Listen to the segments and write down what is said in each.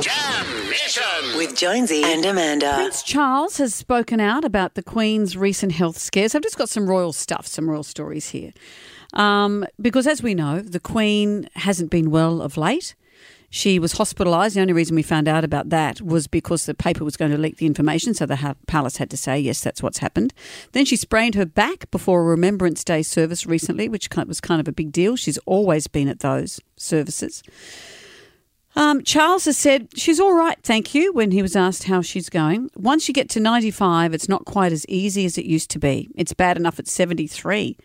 Jam Nation. With Jonesy and Amanda. Prince Charles has spoken out about the Queen's recent health scares. I've just got some royal stuff, some royal stories here. Um, because as we know, the Queen hasn't been well of late. She was hospitalised. The only reason we found out about that was because the paper was going to leak the information, so the ha- palace had to say, yes, that's what's happened. Then she sprained her back before a Remembrance Day service recently, which was kind of a big deal. She's always been at those services. Um, Charles has said she's all right, thank you, when he was asked how she's going. Once you get to 95, it's not quite as easy as it used to be. It's bad enough at 73.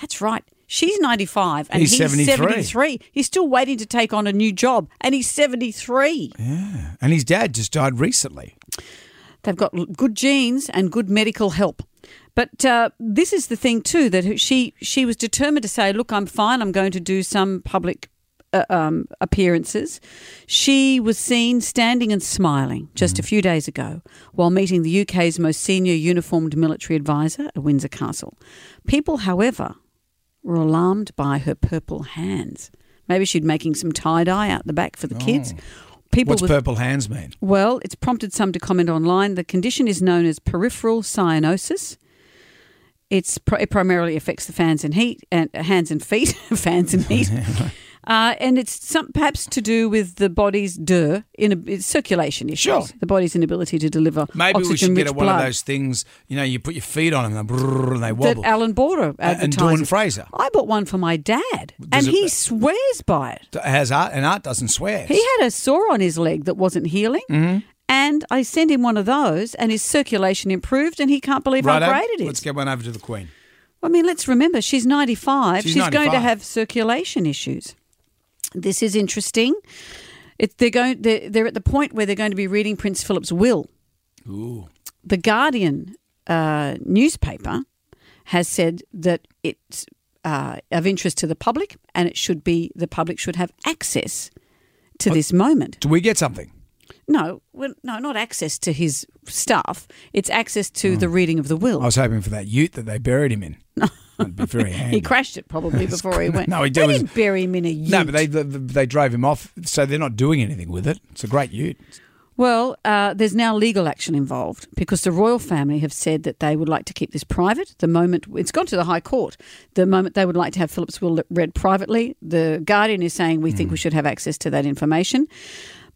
That's right. She's 95 and He's he's, 73. 73. He's still waiting to take on a new job and he's 73. Yeah. And his dad just died recently. They've got good genes and good medical help. But uh, this is the thing too that she she was determined to say, "Look, I'm fine. I'm going to do some public uh, um, appearances." She was seen standing and smiling just a few days ago while meeting the UK's most senior uniformed military advisor at Windsor Castle. People, however, were alarmed by her purple hands. Maybe she'd making some tie dye out the back for the kids. People What's with- purple hands mean? well, it's prompted some to comment online. The condition is known as peripheral cyanosis. It's pr- it primarily affects the fans and heat and hands and feet, fans and heat, uh, and it's some, perhaps to do with the body's DIR in a, it's circulation issues. Sure. The body's inability to deliver Maybe we should get a, one blood. of those things, you know, you put your feet on them and, they they that. Alan Border and. Dawn Fraser. I bought one for my dad, Does and it- he swears by it. Has art, and art doesn't swear. He had a sore on his leg that wasn't healing. Mm-hmm. And I sent him one of those, and his circulation improved, and he can't believe Righto, how great it is. Let's get one over to the Queen. I mean, let's remember she's 95. She's She's, going to have circulation issues. This is interesting. It, they're going. They're, they're at the point where they're going to be reading Prince Philip's will. Ooh. The Guardian uh, newspaper has said that it's uh, of interest to the public, and it should be the public should have access to this moment. Do we get something? No, well, no, not access to his stuff. It's access to the reading of the will. I was hoping for that ute that they buried him in. That'd be very handy. He crashed it probably before he went. No, he they didn't bury him in a ute. No, but they, they they drove him off, so they're not doing anything with it. It's a great ute. Well, uh, there's now legal action involved because the royal family have said that they would like to keep this private. The moment it's gone to the High Court, the moment they would like to have Philip's will read privately, the Guardian is saying we think we should have access to that information.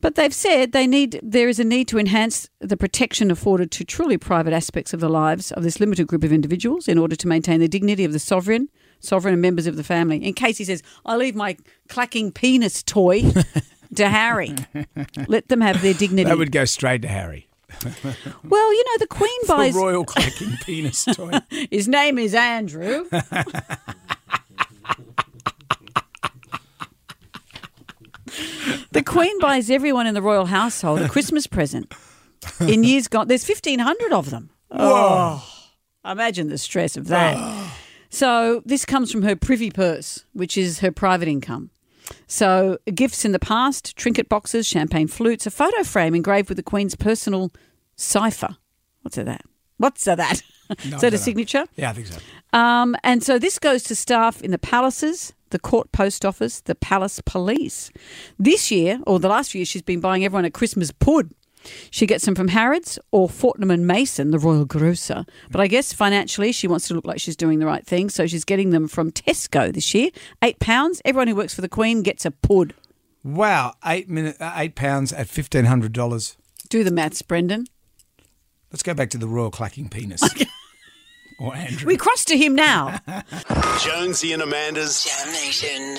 But they've said they need there is a need to enhance the protection afforded to truly private aspects of the lives of this limited group of individuals in order to maintain the dignity of the sovereign, sovereign and members of the family. In case he says, "I leave my clacking penis toy to Harry," let them have their dignity. That would go straight to Harry. Well, you know, the Queen The buys. royal clacking penis toy. His name is Andrew. The Queen buys everyone in the royal household a Christmas present. In years gone, there's 1,500 of them. Whoa. Oh, imagine the stress of that. So this comes from her privy purse, which is her private income. So gifts in the past, trinket boxes, champagne flutes, a photo frame engraved with the Queen's personal cipher. What's that? What's that? No, is that a signature? Yeah, I think so. Um, and so this goes to staff in the palaces, the court post office, the palace police. This year, or the last few years, she's been buying everyone a Christmas pud. She gets them from Harrods or Fortnum and Mason, the royal grocer. But I guess financially, she wants to look like she's doing the right thing, so she's getting them from Tesco this year. Eight pounds. Everyone who works for the Queen gets a pud. Wow, eight minute, uh, eight pounds at fifteen hundred dollars. Do the maths, Brendan. Let's go back to the royal clacking penis. or Andrew. We cross to him now. Jonesy and Amanda's Jam Nation.